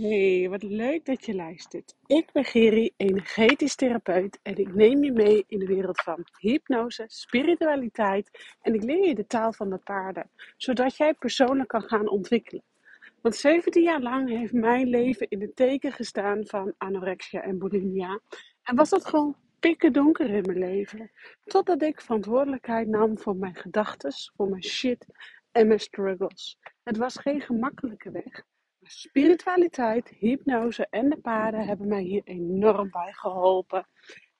Hey, wat leuk dat je luistert. Ik ben Geri, energetisch therapeut en ik neem je mee in de wereld van hypnose, spiritualiteit en ik leer je de taal van de paarden, zodat jij persoonlijk kan gaan ontwikkelen. Want 17 jaar lang heeft mijn leven in het teken gestaan van anorexia en bulimia en was dat gewoon pikken donker in mijn leven. Totdat ik verantwoordelijkheid nam voor mijn gedachten, voor mijn shit en mijn struggles. Het was geen gemakkelijke weg. Spiritualiteit, hypnose en de paarden hebben mij hier enorm bij geholpen.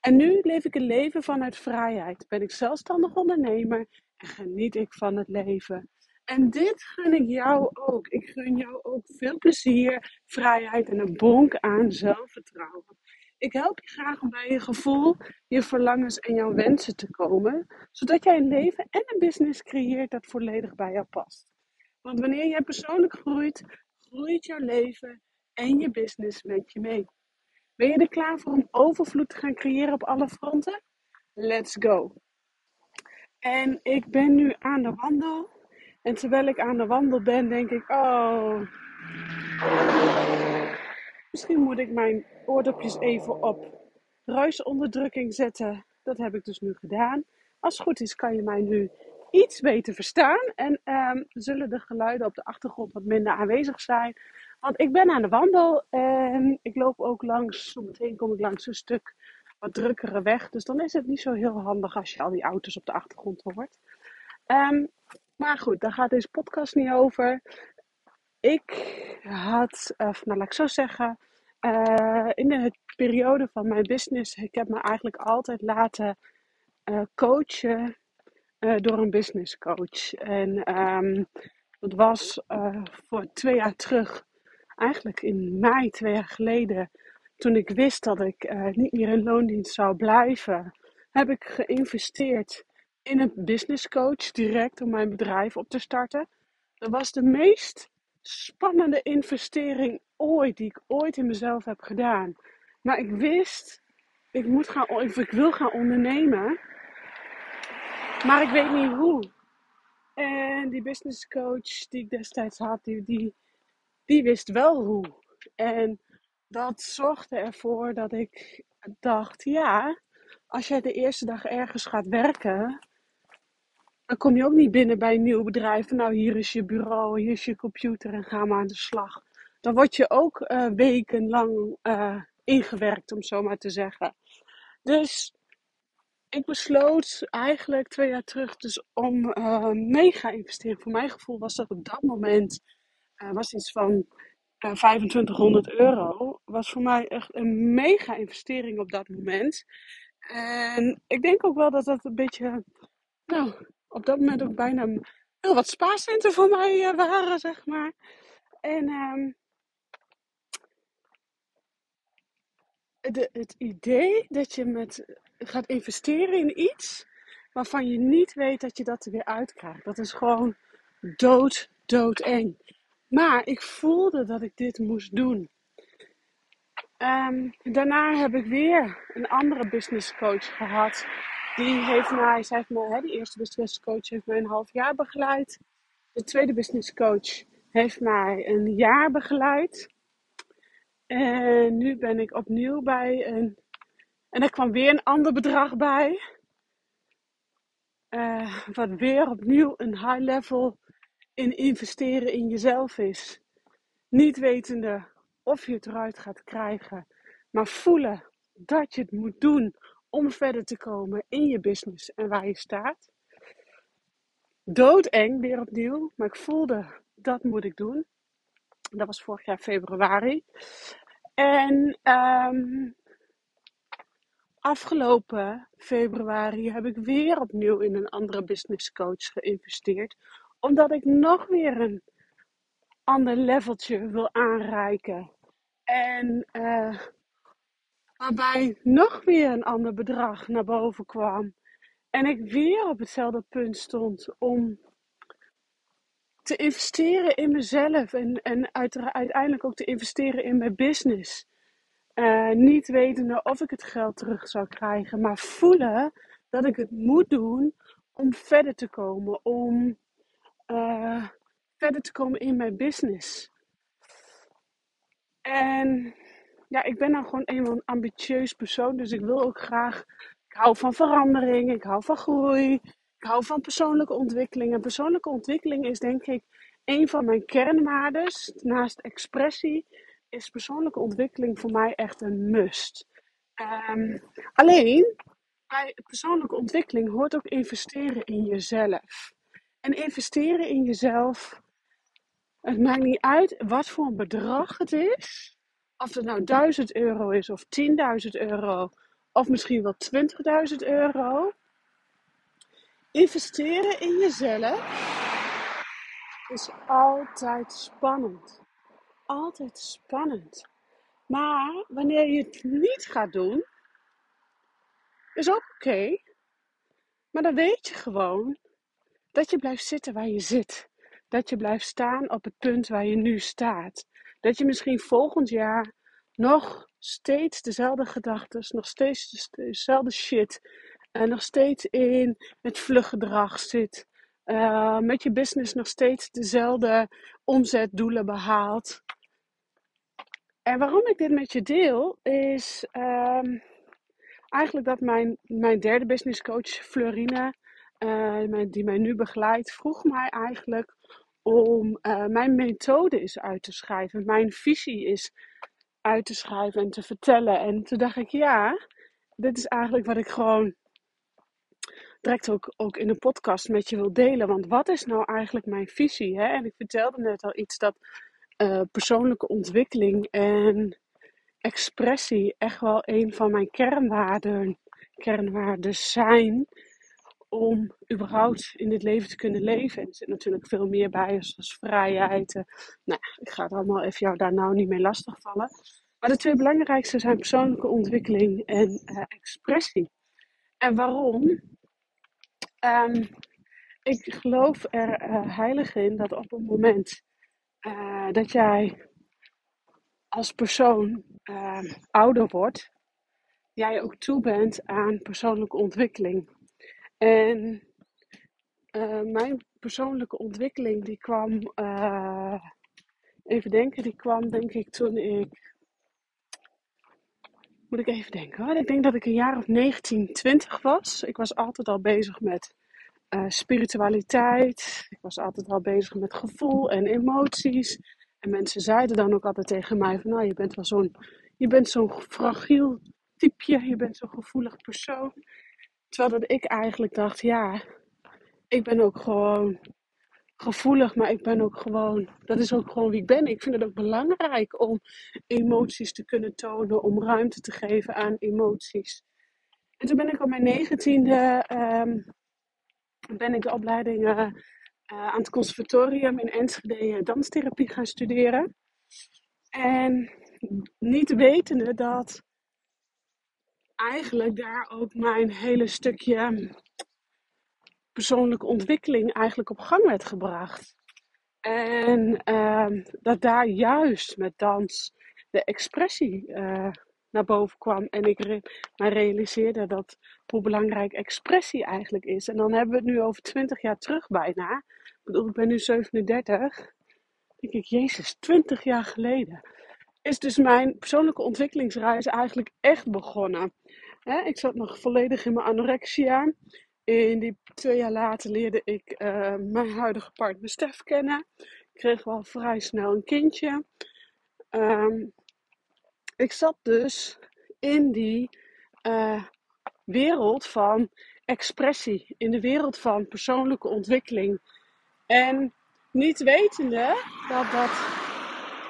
En nu leef ik een leven vanuit vrijheid. Ben ik zelfstandig ondernemer en geniet ik van het leven. En dit gun ik jou ook. Ik gun jou ook veel plezier, vrijheid en een bonk aan zelfvertrouwen. Ik help je graag om bij je gevoel, je verlangens en jouw wensen te komen, zodat jij een leven en een business creëert dat volledig bij jou past. Want wanneer jij persoonlijk groeit, groeit jouw leven en je business met je mee. Ben je er klaar voor om overvloed te gaan creëren op alle fronten? Let's go! En ik ben nu aan de wandel. En terwijl ik aan de wandel ben, denk ik: Oh, misschien moet ik mijn oordopjes even op ruisonderdrukking zetten. Dat heb ik dus nu gedaan. Als het goed is, kan je mij nu iets beter verstaan. En um, zullen de geluiden op de achtergrond wat minder aanwezig zijn. Want ik ben aan de wandel en ik loop ook langs, zometeen kom ik langs een stuk wat drukkere weg. Dus dan is het niet zo heel handig als je al die auto's op de achtergrond hoort. Um, maar goed, daar gaat deze podcast niet over. Ik had, of nou laat ik zo zeggen, uh, in de periode van mijn business, ik heb me eigenlijk altijd laten uh, coachen uh, door een business coach. En um, dat was uh, voor twee jaar terug, eigenlijk in mei twee jaar geleden, toen ik wist dat ik uh, niet meer in loondienst zou blijven, heb ik geïnvesteerd in een business coach direct om mijn bedrijf op te starten. Dat was de meest spannende investering ooit die ik ooit in mezelf heb gedaan. Maar ik wist, ik, moet gaan, ik wil gaan ondernemen. Maar ik weet niet hoe. En die business coach die ik destijds had, die, die, wist wel hoe. En dat zorgde ervoor dat ik dacht, ja, als jij de eerste dag ergens gaat werken, dan kom je ook niet binnen bij een nieuw bedrijf. Nou, hier is je bureau, hier is je computer en ga maar aan de slag. Dan word je ook uh, wekenlang uh, ingewerkt, om zo maar te zeggen. Dus ik besloot eigenlijk twee jaar terug dus om uh, mega investeren. Voor mijn gevoel was dat op dat moment uh, was iets van uh, 2500 euro. Was voor mij echt een mega investering op dat moment. En ik denk ook wel dat dat een beetje, nou, op dat moment ook bijna heel wat spaarcenten voor mij waren, zeg maar. En um, de, het idee dat je met gaat investeren in iets waarvan je niet weet dat je dat er weer uitkrijgt. Dat is gewoon dood, dood eng. Maar ik voelde dat ik dit moest doen. Um, daarna heb ik weer een andere business coach gehad. Die heeft mij, zij heeft mij, die eerste business coach heeft mij een half jaar begeleid. De tweede business coach heeft mij een jaar begeleid. En nu ben ik opnieuw bij een en er kwam weer een ander bedrag bij. Uh, wat weer opnieuw een high level in investeren in jezelf is. Niet wetende of je het eruit gaat krijgen, maar voelen dat je het moet doen om verder te komen in je business en waar je staat. Doodeng weer opnieuw, maar ik voelde dat moet ik doen. Dat was vorig jaar februari. En um, afgelopen februari heb ik weer opnieuw in een andere business coach geïnvesteerd. Omdat ik nog weer een ander leveltje wil aanreiken. En uh, waarbij nog weer een ander bedrag naar boven kwam. En ik weer op hetzelfde punt stond om te investeren in mezelf. En, en uiteindelijk ook te investeren in mijn business. Uh, niet wetende of ik het geld terug zou krijgen, maar voelen dat ik het moet doen om verder te komen, om uh, verder te komen in mijn business. En ja, ik ben nou gewoon eenmaal een ambitieus persoon. Dus ik wil ook graag. Ik hou van verandering. Ik hou van groei. Ik hou van persoonlijke ontwikkeling. En persoonlijke ontwikkeling is denk ik een van mijn kernwaardes. Naast expressie is persoonlijke ontwikkeling voor mij echt een must. Um, alleen bij persoonlijke ontwikkeling hoort ook investeren in jezelf. En investeren in jezelf, het maakt niet uit wat voor een bedrag het is. Of het nou 1000 euro is of 10.000 euro of misschien wel 20.000 euro. Investeren in jezelf is altijd spannend. Altijd spannend. Maar wanneer je het niet gaat doen, is ook oké. Maar dan weet je gewoon dat je blijft zitten waar je zit. Dat je blijft staan op het punt waar je nu staat. Dat je misschien volgend jaar nog steeds dezelfde gedachten, nog steeds dezelfde shit. En nog steeds in het vluggedrag zit. Uh, met je business nog steeds dezelfde omzetdoelen behaalt. En waarom ik dit met je deel, is um, eigenlijk dat mijn, mijn derde business coach, Florine, uh, die mij nu begeleidt, vroeg mij eigenlijk om uh, mijn methode is uit te schrijven. Mijn visie is uit te schrijven en te vertellen. En toen dacht ik, ja, dit is eigenlijk wat ik gewoon direct ook, ook in de podcast met je wil delen. Want wat is nou eigenlijk mijn visie? Hè? En ik vertelde net al iets dat uh, persoonlijke ontwikkeling en expressie echt wel een van mijn kernwaarden, kernwaarden zijn om überhaupt in dit leven te kunnen leven. En er zit natuurlijk veel meer bij, zoals vrijheid. Uh, nou, ik ga het allemaal even jou daar nou niet mee lastigvallen. Maar de twee belangrijkste zijn persoonlijke ontwikkeling en uh, expressie. En waarom? Um, ik geloof er heilig in dat op het moment uh, dat jij als persoon uh, ouder wordt, jij ook toe bent aan persoonlijke ontwikkeling. En uh, mijn persoonlijke ontwikkeling die kwam, even denken, die kwam denk ik toen ik, moet ik even denken hoor. Ik denk dat ik een jaar of 19, 20 was. Ik was altijd al bezig met uh, spiritualiteit. Ik was altijd al bezig met gevoel en emoties. En mensen zeiden dan ook altijd tegen mij van, nou, je bent wel zo'n, je bent zo'n fragiel typeje, je bent zo'n gevoelig persoon. Terwijl dat ik eigenlijk dacht, ja, ik ben ook gewoon gevoelig, maar ik ben ook gewoon, dat is ook gewoon wie ik ben. Ik vind het ook belangrijk om emoties te kunnen tonen, om ruimte te geven aan emoties. En toen ben ik op mijn negentiende um, ben ik de opleiding uh, uh, aan het conservatorium in Enschede danstherapie gaan studeren. En niet wetende dat eigenlijk daar ook mijn hele stukje persoonlijke ontwikkeling eigenlijk op gang werd gebracht. En uh, dat daar juist met dans de expressie uh, naar boven kwam. En ik realiseerde dat hoe belangrijk expressie eigenlijk is. En dan hebben we het nu over 20 jaar terug bijna. Ik bedoel, ik ben nu 37. Dan denk ik, Jezus, 20 jaar geleden. Is dus mijn persoonlijke ontwikkelingsreis eigenlijk echt begonnen. ik zat nog volledig in mijn anorexia. In die twee jaar later leerde ik uh, mijn huidige partner Stef kennen. Ik kreeg wel vrij snel een kindje. Um, ik zat dus in die uh, wereld van expressie, in de wereld van persoonlijke ontwikkeling. En niet wetende dat dat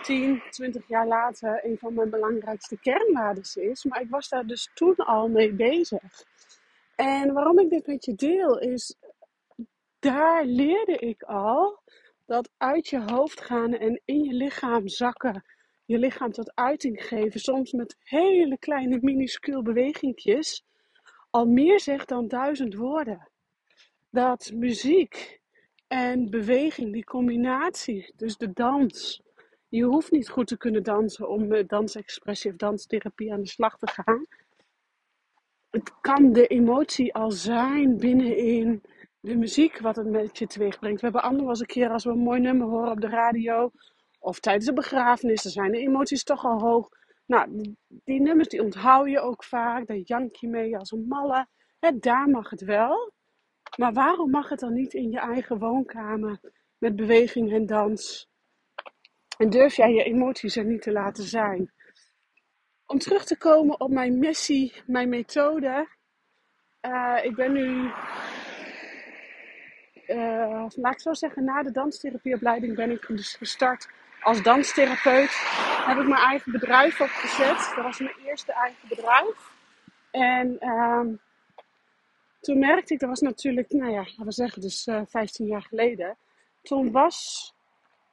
10, 20 jaar later een van mijn belangrijkste kernwaarden is. Maar ik was daar dus toen al mee bezig. En waarom ik dit met je deel is, daar leerde ik al dat uit je hoofd gaan en in je lichaam zakken je lichaam tot uiting geven, soms met hele kleine minuscule bewegingjes, al meer zegt dan duizend woorden. Dat muziek en beweging, die combinatie, dus de dans. Je hoeft niet goed te kunnen dansen om met dansexpressie of danstherapie aan de slag te gaan. Het kan de emotie al zijn binnenin de muziek wat het met je teweeg brengt. We hebben allemaal eens een keer als we een mooi nummer horen op de radio Of tijdens een begrafenis, dan zijn de emoties toch al hoog. Nou, die, nummers die onthoud je ook vaak. Daar jank je mee als een malle. Hè, daar mag het wel. Maar waarom mag het dan niet in je eigen woonkamer met beweging en dans? En durf jij je emoties er niet te laten zijn? Om terug te komen op mijn missie, mijn methode. Uh, ik ben nu, uh, laat ik zo zeggen, na de danstherapieopleiding ben ik dus gestart als danstherapeut. Heb ik mijn eigen bedrijf opgezet. Dat was mijn eerste eigen bedrijf. En uh, toen merkte ik, dat was natuurlijk, nou ja, laten we zeggen, dus uh, 15 jaar geleden. Toen was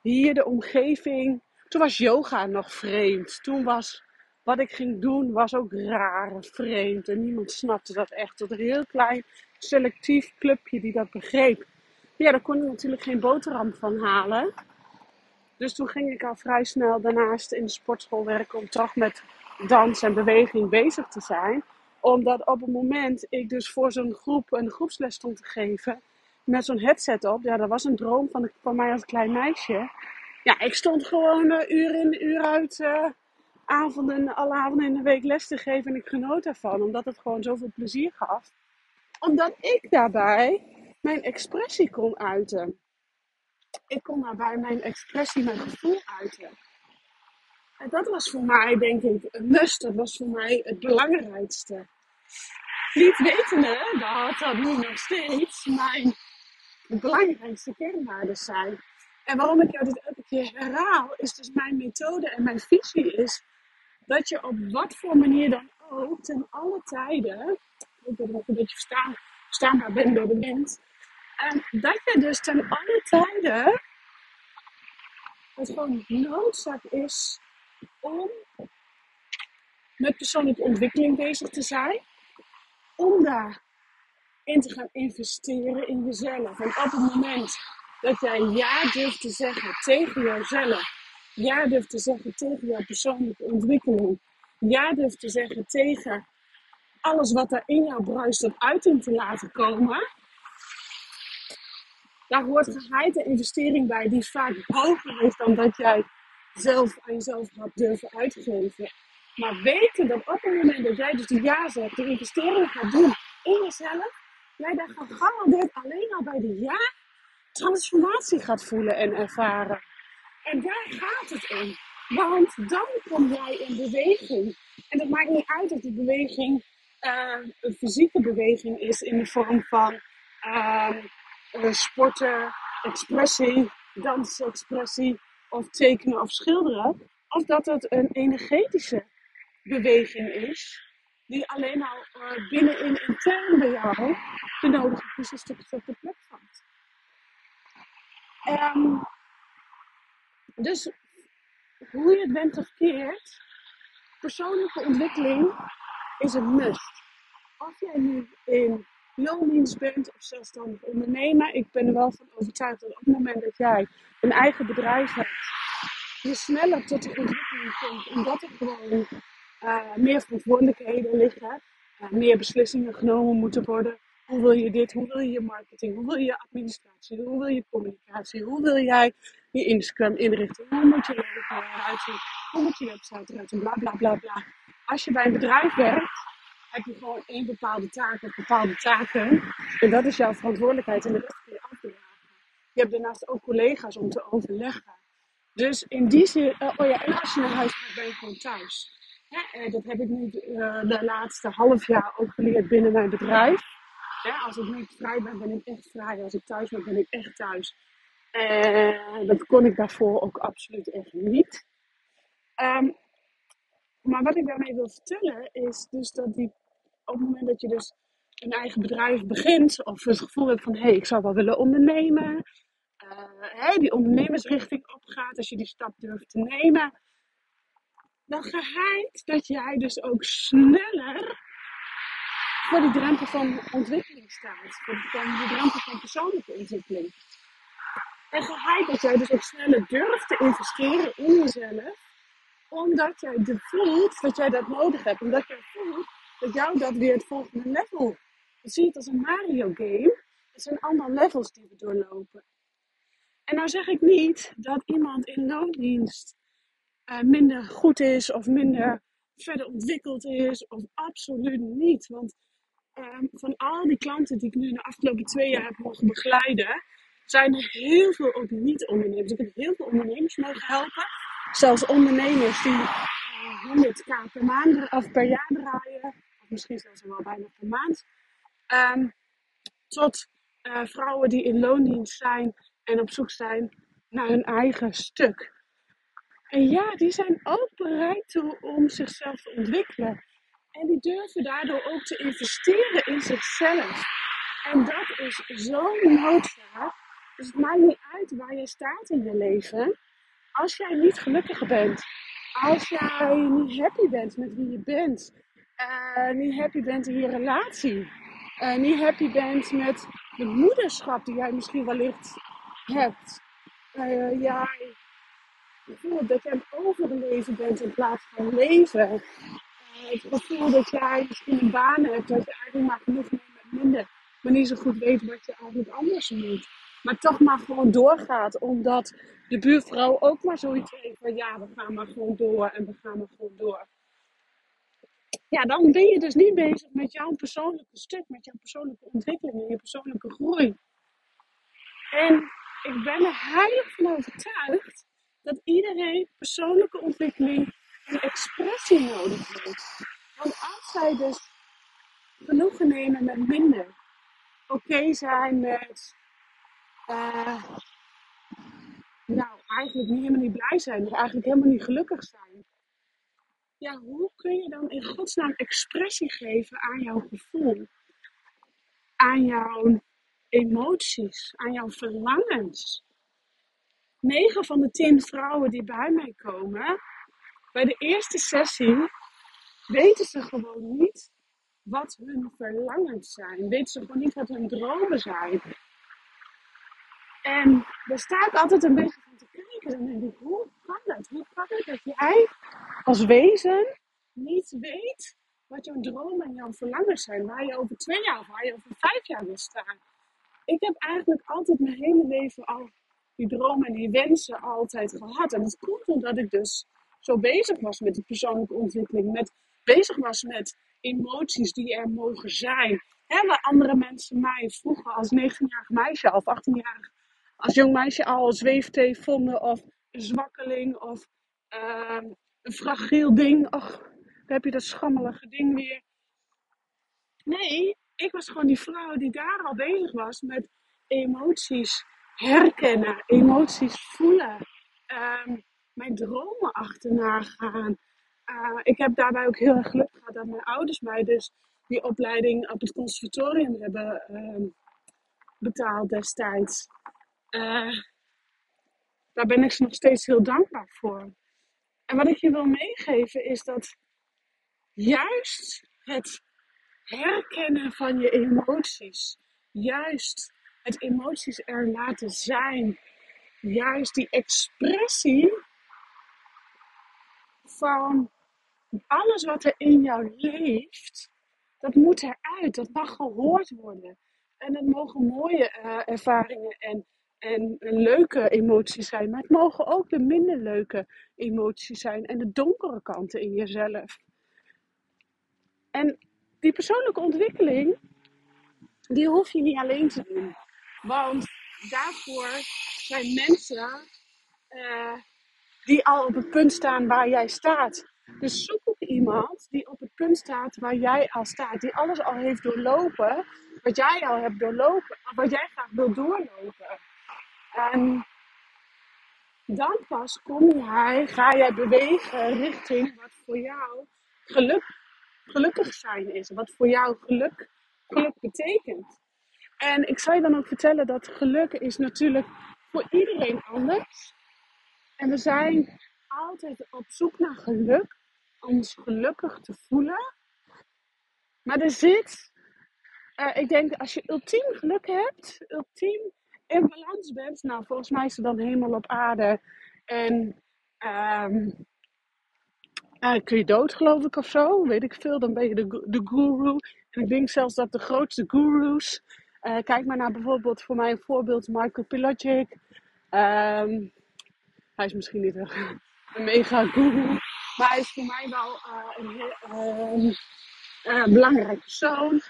hier de omgeving, toen was yoga nog vreemd. Toen was wat ik ging doen, was ook raar, vreemd. En niemand snapte dat echt. Tot een heel klein selectief clubje die dat begreep. Ja, daar kon ik natuurlijk geen boterham van halen. Dus toen ging ik al vrij snel daarnaast in de sportschool werken om toch met dans en beweging bezig te zijn omdat op het moment ik dus voor zo'n groep een groepsles stond te geven, met zo'n headset op, ja, dat was een droom van, van mij als klein meisje. Ja, ik stond gewoon uh, uur in, uur uit, uh, avonden, alle avonden in de week les te geven en ik genoot daarvan, omdat het gewoon zoveel plezier gaf. Omdat ik daarbij mijn expressie kon uiten. Ik kon daarbij mijn expressie, mijn gevoel uiten. En dat was voor mij, denk ik, een must. Dat was voor mij het belangrijkste. Niet wetende dat dat nu nog steeds mijn belangrijkste kernwaarden zijn. En waarom ik jou dit elke keer herhaal, is dus mijn methode en mijn visie is dat je op wat voor manier dan ook, ten alle tijden, ik hoop dat ik een beetje verstaan, ben door de mens, en dat je dus ten alle tijden het gewoon noodzaak is om met persoonlijke ontwikkeling bezig te zijn. Om daarin te gaan investeren in jezelf. En op het moment dat jij ja durft te zeggen tegen jezelf. Ja durft te zeggen tegen jouw persoonlijke ontwikkeling. Ja durft te zeggen tegen alles wat er in jou bruist tot uiting te laten komen. Daar hoort geheide investering bij die vaak hoger is dan dat jij zelf aan jezelf had durven uitgeven. Maar weten dat op het moment dat jij dus de ja zegt, de investering gaat doen in jezelf, jij daar gegarandeerd alleen al bij de ja transformatie gaat voelen en ervaren. En daar gaat het om. Want dan kom jij in beweging. En het maakt niet uit of die beweging uh, een fysieke beweging is in de vorm van uh, sporten, expressie, dansexpressie of tekenen of schilderen. Of dat het een energetische beweging is. Die alleen al uh, binnenin intern bij jou de nodige puzzelstukjes op de plek valt. Um, dus hoe je het bent of persoonlijke ontwikkeling is een must. Of jij nu in loondienst bent of zelfstandig ondernemer, ik ben er wel van overtuigd dat op het moment dat jij een eigen bedrijf hebt, je sneller tot de ontwikkeling komt, omdat er gewoon uh, meer verantwoordelijkheden liggen, uh, meer beslissingen genomen moeten worden. Hoe wil je dit? Hoe wil je je marketing? Hoe wil je je administratie? Hoe wil je communicatie? Hoe wil jij je Instagram inrichten? Hoe moet je eruit zien? Hoe moet je website eruit zien? Bla bla bla bla. Als je bij een bedrijf werkt, heb je gewoon één bepaalde taak bepaalde taken. En dat is jouw verantwoordelijkheid en de rest kun je afdragen. Je hebt daarnaast ook collega's om te overleggen. Dus in die zin, uh, oh ja, en als je naar huis gaat, ben je gewoon thuis. Ja, dat heb ik nu uh, de laatste half jaar ook geleerd binnen mijn bedrijf. Ja, als ik niet vrij ben, ben ik echt vrij. Als ik thuis ben, ben ik echt thuis. En dat kon ik daarvoor ook absoluut echt niet. Um, maar wat ik daarmee wil vertellen is dus dat die, op het moment dat je dus een eigen bedrijf begint, of het gevoel hebt van hé, hey, ik zou wel willen ondernemen, uh, die ondernemersrichting opgaat, als je die stap durft te nemen, dan geheid dat jij dus ook sneller voor die drempel van ontwikkeling staat. Voor de drempel van persoonlijke ontwikkeling. En geheid dat jij dus ook sneller durft te investeren in jezelf. Omdat jij voelt dat jij dat nodig hebt. Omdat jij voelt jou dat weer het volgende level. Je ziet het als een Mario game. Het zijn allemaal levels die we doorlopen. En nou zeg ik niet dat iemand in loondienst eh, minder goed is of minder verder ontwikkeld is, of absoluut niet. Want ehm, van al die klanten die ik nu de afgelopen twee jaar heb mogen begeleiden, zijn er heel veel ook niet-ondernemers. Ik heb heel veel ondernemers mogen helpen. Zelfs ondernemers die uh, 100k per maand of per jaar draaien, of misschien zelfs wel bijna per maand. Ehm, tot uh, vrouwen die in loondienst zijn en op zoek zijn naar hun eigen stuk. En ja, die zijn ook bereid toe om zichzelf te ontwikkelen. En die durven daardoor ook te investeren in zichzelf. En dat is zo noodzaak. Dus het maakt niet uit waar je staat in je leven. Als jij niet gelukkig bent, als jij niet happy bent met wie je bent, uh, niet happy bent in je relatie, uh, niet happy bent met de moederschap die jij misschien wellicht hebt, uh, jij gevoel dat je aan bent in plaats van leven. Uh, het gevoel dat jij misschien een baan hebt, dat je eigenlijk maar genoeg neemt met minder, maar niet zo goed weet wat je eigenlijk anders moet. Maar toch maar gewoon doorgaat, omdat de buurvrouw ook maar zoiets heeft van ja, we gaan maar gewoon door en we gaan maar gewoon door. Ja, dan ben je dus niet bezig met jouw persoonlijke stuk, met jouw persoonlijke ontwikkeling en je persoonlijke groei. En ik ben er heilig van overtuigd dat iedereen persoonlijke ontwikkeling en expressie nodig heeft. Want als zij dus genoegen nemen met minder, oké zijn met, uh, nou eigenlijk niet helemaal niet blij zijn, of eigenlijk helemaal niet gelukkig zijn. Ja, hoe kun je dan in godsnaam expressie geven aan jouw gevoel? Aan jouw emoties, aan jouw verlangens? 9 van de 10 vrouwen die bij mij komen, bij de eerste sessie, weten ze gewoon niet wat hun verlangens zijn. Weten ze gewoon niet wat hun dromen zijn. En daar sta ik altijd een beetje van te kijken. Dan denk ik, hoe kan dat? Hoe kan het dat jij als wezen niet weet wat jouw dromen en jouw verlangens zijn? Waar je over twee jaar of waar je over vijf jaar wil staan? Ik heb eigenlijk altijd mijn hele leven al die dromen en die wensen altijd gehad. En dat komt omdat ik dus zo bezig was met de persoonlijke ontwikkeling. Met, bezig was met emoties die er mogen zijn. Hè, waar andere mensen mij vroeger als 19-jarig meisje of 18-jarig als jong meisje al zweefteef vonden. Of een zwakkeling of uh, een fragiel ding. Dan heb je dat schammelige ding weer. Nee, ik was gewoon die vrouw die daar al bezig was met emoties herkennen, emoties voelen, um, mijn dromen achterna gaan. Uh, ik heb daarbij ook heel erg geluk gehad dat mijn ouders mij dus die opleiding op het conservatorium hebben uh, betaald destijds. Uh, daar ben ik ze nog steeds heel dankbaar voor. En wat ik je wil meegeven is dat juist het herkennen van je emoties, juist het emoties er laten zijn. Juist die expressie van alles wat er in jou leeft, dat moet eruit. Dat mag gehoord worden. En het mogen mooie uh, ervaringen en, en, leuke emoties zijn. Maar het mogen ook de minder leuke emoties zijn. En de donkere kanten in jezelf. En die persoonlijke ontwikkeling, die hoef je niet alleen te doen. Want daarvoor zijn mensen uh, die al op het punt staan waar jij staat. Dus zoek ook iemand die op het punt staat waar jij al staat. Die alles al heeft doorlopen. Wat jij al hebt doorlopen. Wat jij graag wil doorlopen. En dan pas kom jij, ga jij bewegen richting wat voor jou geluk, gelukkig zijn is. Wat voor jou geluk, geluk betekent. En ik zal je dan ook vertellen dat geluk is natuurlijk voor iedereen anders. En we zijn altijd op zoek naar geluk, om ons gelukkig te voelen. Maar er zit, uh, ik denk als je ultiem geluk hebt, ultiem in balans bent, nou volgens mij is er dan helemaal op aarde. En um, kun je dood, geloof ik, of zo, weet ik veel. Dan ben je de, de guru. En ik denk zelfs dat de grootste gurus uh, kijk maar naar bijvoorbeeld voor mij een voorbeeld Michael Pilotic. Ehm, hij is misschien niet een, mega guru, maar hij is voor mij wel uh, een heel ehm, belangrijk persoon.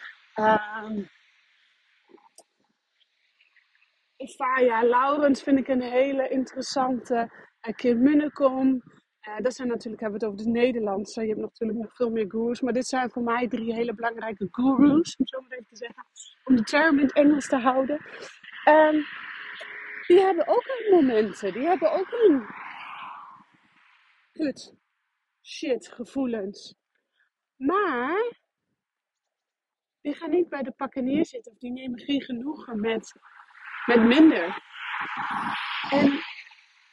Faya Laurens vind ik een hele interessante. Uh, Kim Munnekom. Uh, dat zijn natuurlijk, hebben we het over de Nederlandse. Je hebt natuurlijk nog veel meer gurus. Maar dit zijn voor mij drie hele belangrijke gurus, om zo maar even te zeggen. Om de term in het Engels te houden. Um, die hebben ook hun momenten. Die hebben ook hun kut, shit gevoelens. Maar die gaan niet bij de pakken neerzitten of die nemen geen genoegen met, met minder. En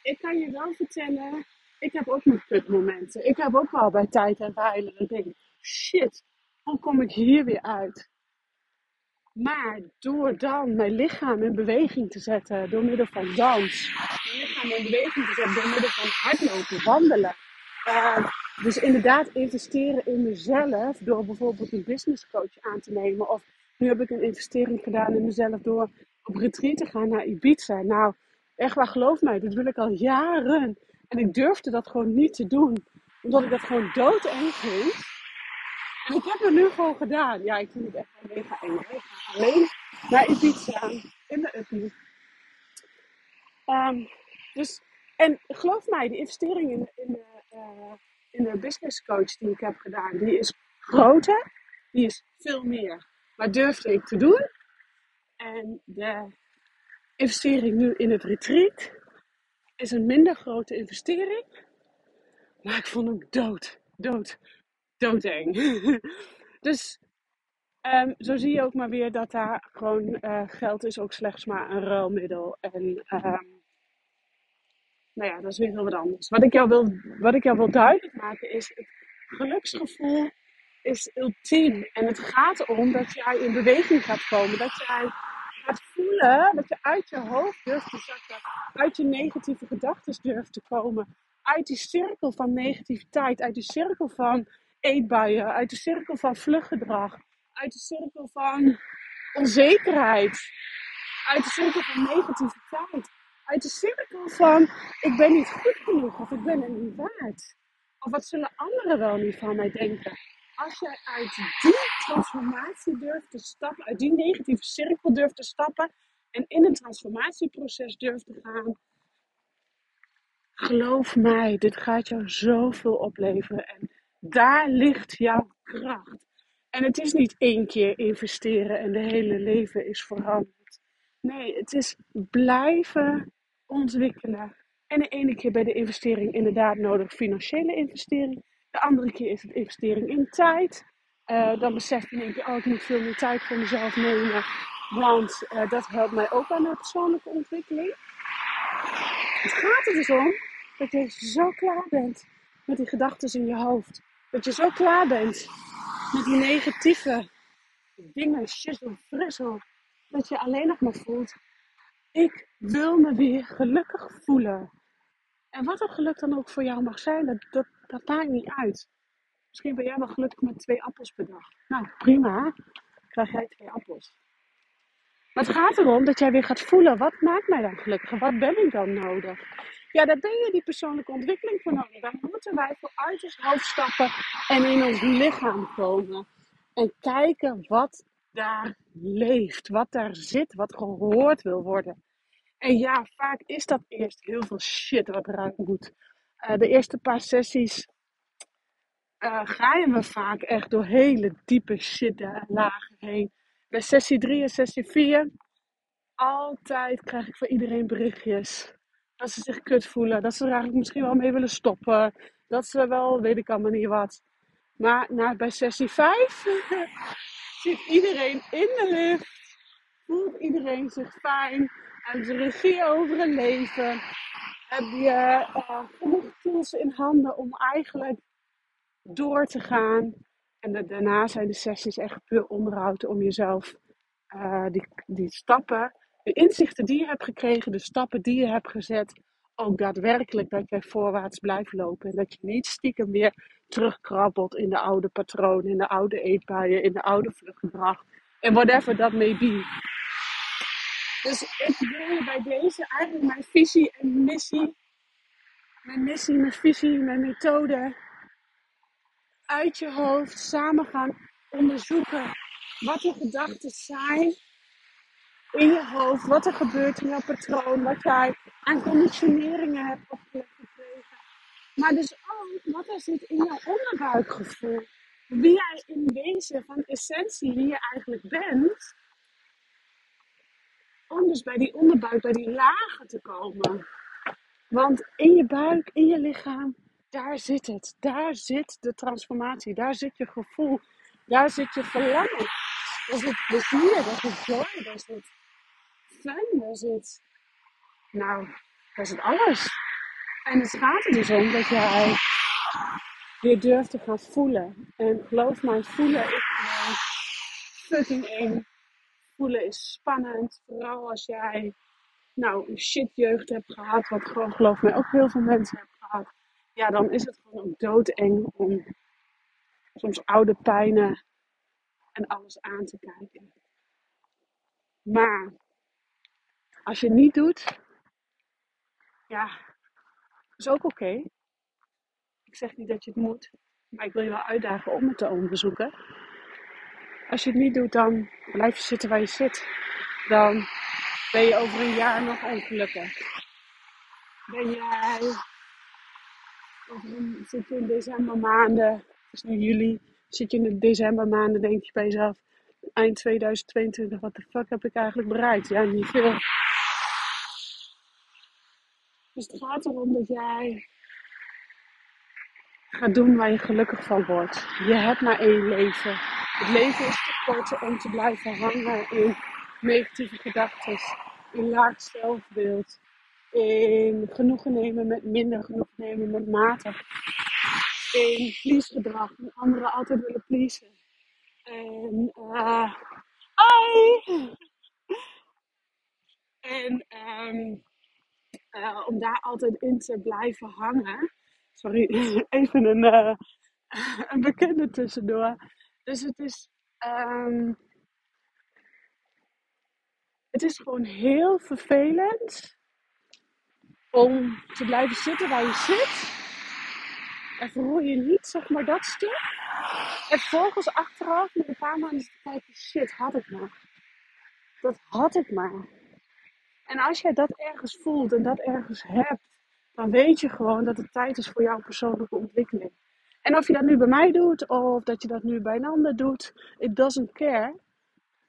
ik kan je wel vertellen, ik heb ook mijn kutmomenten. Ik heb ook wel bij tijd en weilen dat denk shit, hoe kom ik hier weer uit? Maar door dan mijn lichaam in beweging te zetten door middel van dans, mijn lichaam in beweging te zetten door middel van hardlopen, wandelen, uh, dus inderdaad investeren in mezelf door bijvoorbeeld een business coach aan te nemen. Of nu heb ik een investering gedaan in mezelf door op retreat te gaan naar Ibiza. Nou, echt waar, geloof mij, dat wil ik al jaren. En ik durfde dat gewoon niet te doen. Omdat ik dat gewoon doodeng vind. En ik heb het nu gewoon gedaan. Ja, ik vind het echt mega eng. Ik ga alleen naar Ibiza in de uppie. Um, dus, en geloof mij, de investering in, in de uh, in de business coach die ik heb gedaan, die is groter, die is veel meer. Maar durfde ik te doen. En de investering nu in het retreat is een minder grote investering. Maar ik vond hem dood, dood, doodeng. dus um, zo zie je ook maar weer dat daar gewoon uh, geld is ook slechts maar een ruilmiddel. En um, nou ja, dat is weer heel wat anders. Wat ik jou wil, wat ik jou wil duidelijk maken is, het geluksgevoel is ultiem. En het gaat erom dat jij in beweging gaat komen. Dat jij gaat voelen, dat je uit je hoofd durft te zakken. Uit je negatieve gedachten durft te komen. Uit die cirkel van negativiteit. Uit die cirkel van eetbuien. Uit de cirkel van vluggedrag. Uit de cirkel van onzekerheid. Uit de cirkel van negativiteit uit de cirkel van ik ben niet goed genoeg of ik ben het niet waard. Of wat zullen anderen wel niet van mij denken? Als jij uit die transformatie durft te stappen, uit die negatieve cirkel durft te stappen en in een transformatieproces durft te gaan, geloof mij, dit gaat jou zoveel opleveren. En daar ligt jouw kracht. En het is niet één keer investeren en de hele leven is veranderd. Nee, het is blijven ontwikkelen. En de ene keer bij de investering inderdaad nodig financiële investering. De andere keer is het investering in tijd. Uh, dan besef je denk je, oh veel meer tijd voor mezelf nemen. Want uh, dat helpt mij ook aan de persoonlijke ontwikkeling. Het gaat er dus om dat je zo klaar bent met die gedachten in je hoofd. Dat je zo klaar bent met die negatieve dingen, shizzle, frissel. Dat je alleen nog maar voelt, ik wil me weer gelukkig voelen. En wat dat geluk dan ook voor jou mag zijn, dat, dat, dat maakt niet uit. Misschien ben jij wel gelukkig met twee appels per dag. Nou, prima. Krijg jij twee appels. Maar het gaat erom dat jij weer gaat voelen, wat maakt mij dan gelukkig? Wat ben ik dan nodig? Ja, daar ben je die persoonlijke ontwikkeling voor nodig. Daar moeten wij voor uit ons hoofd stappen en in ons lichaam komen. En kijken wat daar leeft, wat daar zit, wat gehoord wil worden. En ja, vaak is dat eerst heel veel shit wat eruit moet. Uh, de eerste paar sessies uh, gaan we vaak echt door hele diepe shit lagen heen. Bij sessie 3 en sessie 4, altijd krijg ik van iedereen berichtjes. Dat ze zich kut voelen, dat ze er eigenlijk misschien wel mee willen stoppen. Dat ze wel, weet ik allemaal niet wat. Maar bij sessie 5 zit iedereen in de lift. Voelt iedereen zich fijn. Hebben ze regie over een leven. Heb je uh, genoeg tools in handen om eigenlijk door te gaan. En daarna zijn de sessies echt puur onderhoud om jezelf uh, die, die stappen, de inzichten die je hebt gekregen, de stappen die je hebt gezet, ook daadwerkelijk dat jij voorwaarts blijft lopen. En dat je niet stiekem weer terugkrabbelt in de oude patronen, in de oude eetbuien, in de oude vluchtgedrag. En whatever dat may be. Dus ik wil bij deze eigenlijk mijn visie en missie, mijn missie, mijn visie, mijn methode uit je hoofd samen gaan onderzoeken. Wat je gedachten zijn in je hoofd, wat er gebeurt in jouw patroon, wat jij aan conditioneringen hebt opgelegd gekregen. Maar dus ook wat er zit in jouw onderbuikgevoel. Wie jij in wezen van essentie, wie je eigenlijk bent. Dus bij die onderbuik, bij die lagen te komen. Want in je buik, in je lichaam, daar zit het. Daar zit de transformatie. Daar zit je gevoel. Daar zit je verlangen. Daar zit plezier, daar zit joy, daar zit fun, daar zit... Nou, daar zit alles. En het gaat er dus om dat jij weer durft te gaan voelen. En geloof mij, voelen is gewoon fucking eng. Voelen is spannend. Vooral als jij nou een shit jeugd hebt gehad. Wat gewoon geloof mij ook heel veel mensen hebben gehad. Ja, dan is het gewoon ook doodeng om soms oude pijnen en alles aan te kijken. Maar als je het niet doet, ja, is ook oké. Ik zeg niet dat je het moet, maar ik wil je wel uitdagen om het te onderzoeken. Als je het niet doet, dan blijf je zitten waar je zit. Dan ben je over een jaar nog ongelukkig. Ben jij zit je in decembermaanden, het is nu juli, zit je in de decembermaanden, denk je bij jezelf, eind 2022, wat de fuck heb ik eigenlijk bereikt? Ja, niet veel. Dus het gaat erom dat jij gaat doen waar je gelukkig van wordt. Je hebt maar één leven. Het leven is te kort om te blijven hangen in negatieve gedachten, in laag zelfbeeld, in genoegen nemen met minder, genoegen nemen met matig, in please-gedrag, en anderen altijd willen pleasen. En, eh ai! En ehm, eh, om daar altijd in te blijven hangen. Sorry, even een, eh, een bekende tussendoor. Dus het is, ehm, het is gewoon heel vervelend om te blijven zitten waar je zit. En verroer je niet, zeg maar, dat stuk. En vervolgens achteraf met een paar maanden te kijken, shit, had ik maar. Dat had ik maar. En als jij dat ergens voelt en dat ergens hebt, dan weet je gewoon dat het tijd is voor jouw persoonlijke ontwikkeling. En of je dat nu bij mij doet of dat je dat nu bij een ander doet, it doesn't care.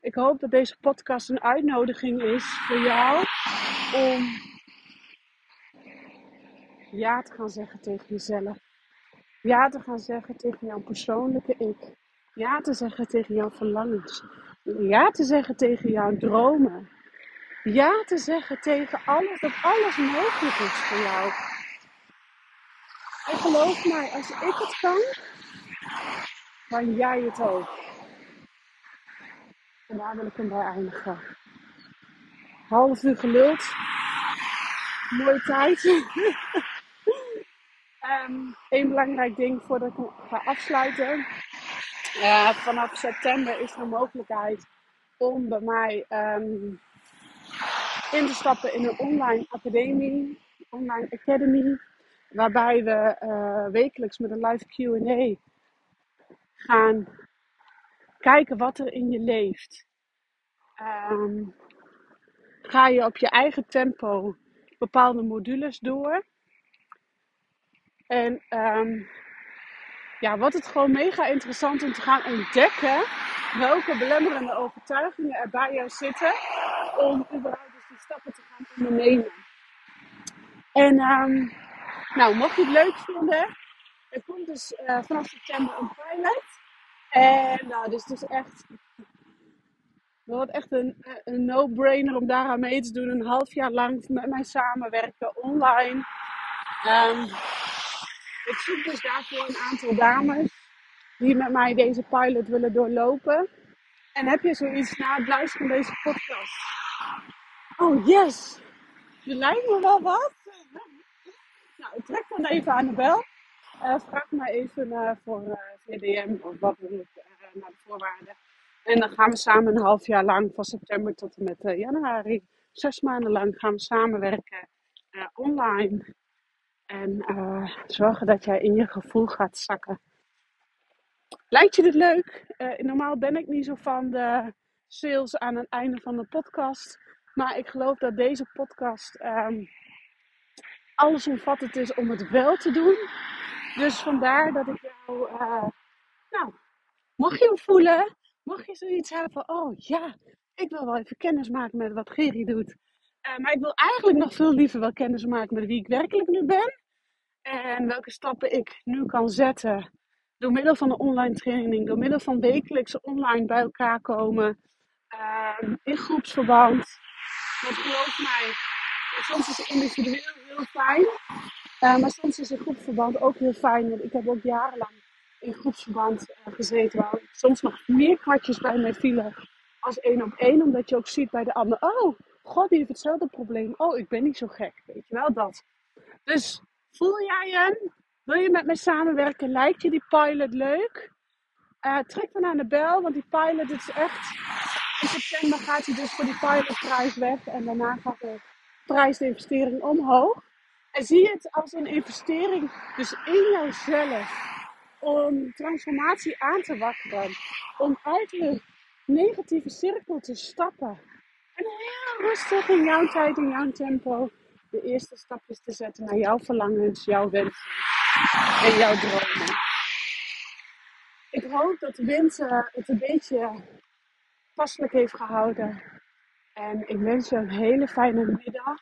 Ik hoop dat deze podcast een uitnodiging is voor jou om ja te gaan zeggen tegen jezelf. Ja te gaan zeggen tegen jouw persoonlijke ik. Ja te zeggen tegen jouw verlangens. Ja te zeggen tegen jouw dromen. Ja te zeggen tegen alles, dat alles mogelijk is voor jou. En geloof mij, als ik het kan, kan jij het ook. En daar wil ik hem bij eindigen. Half uur geluld. Mooie tijd. um, Eén belangrijk ding voordat ik ga afsluiten. Vanaf september is er een mogelijkheid om bij mij um, in te stappen in een online academie, online academy, waarbij we uh, wekelijks met een live Q&A gaan kijken wat er in je leeft. Um, ga je op je eigen tempo bepaalde modules door. En um, ja, wordt het gewoon mega interessant om te gaan ontdekken welke belemmerende overtuigingen er bij jou zitten om überhaupt dus die stappen te gaan ondernemen. En um, nou, mocht je het leuk vinden, er komt dus uh, vanaf september een pilot. En nou, dus het is echt, wordt echt een, een no-brainer om daaraan mee te doen. Een half jaar lang met mij samenwerken online. Um, ik zoek dus daarvoor een aantal dames die met mij deze pilot willen doorlopen. En heb je zoiets na het luisteren van deze podcast? Oh yes, je lijkt me wel wat. Nou, trek dan even aan de bel. Uh, vraag me even uh, voor uh, VDM of wat dan ook naar de voorwaarden. En dan gaan we samen een half jaar lang van september tot en met januari Zes maanden lang gaan we samenwerken online. En zorgen dat jij in je gevoel gaat zakken. Lijkt je dit leuk? Normaal ben ik niet zo van de sales aan het einde van de podcast. Maar ik geloof dat deze podcast um, allesomvattend is om het wel te doen. Dus vandaar dat ik jou, uh, nou, mocht je voelen, mocht je zoiets hebben van, oh ja, ik wil wel even kennis maken met wat Geri doet. Uh, maar ik wil eigenlijk nog veel liever wel kennis maken met wie ik werkelijk nu ben. En welke stappen ik nu kan zetten door middel van een online training, door middel van wekelijks online bij elkaar komen, uh, in groepsverband. Want geloof mij, soms is het individueel heel fijn, uh, maar soms is een groepsverband ook heel fijn. Ik heb ook jarenlang in groepsverband uh, gezeten, waar soms nog meer kwartjes bij mij vielen als één op één, omdat je ook ziet bij de ander, oh, god, die heeft hetzelfde probleem. Oh, ik ben niet zo gek, weet je wel dat. Dus voel jij hem? Wil je met mij samenwerken? Lijkt je die pilot leuk? Uh, trek dan aan de bel, want die pilot is echt. In september gaat hij dus voor die pilotprijs weg en daarna gaat de prijs de investering omhoog. En zie het als een investering, dus in jouzelf, om transformatie aan te wakkeren, om uit de negatieve cirkel te stappen. En heel rustig in jouw tijd, in jouw tempo, de eerste stapjes te zetten naar jouw verlangens, jouw wensen en jouw dromen. Ik hoop dat de wind het een beetje passelijk heeft gehouden. En ik wens je een hele fijne middag,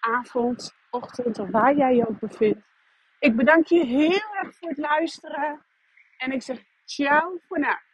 avond, ochtend of waar jij je ook bevindt. Ik bedank je heel erg voor het luisteren. En ik zeg ciao voor nu.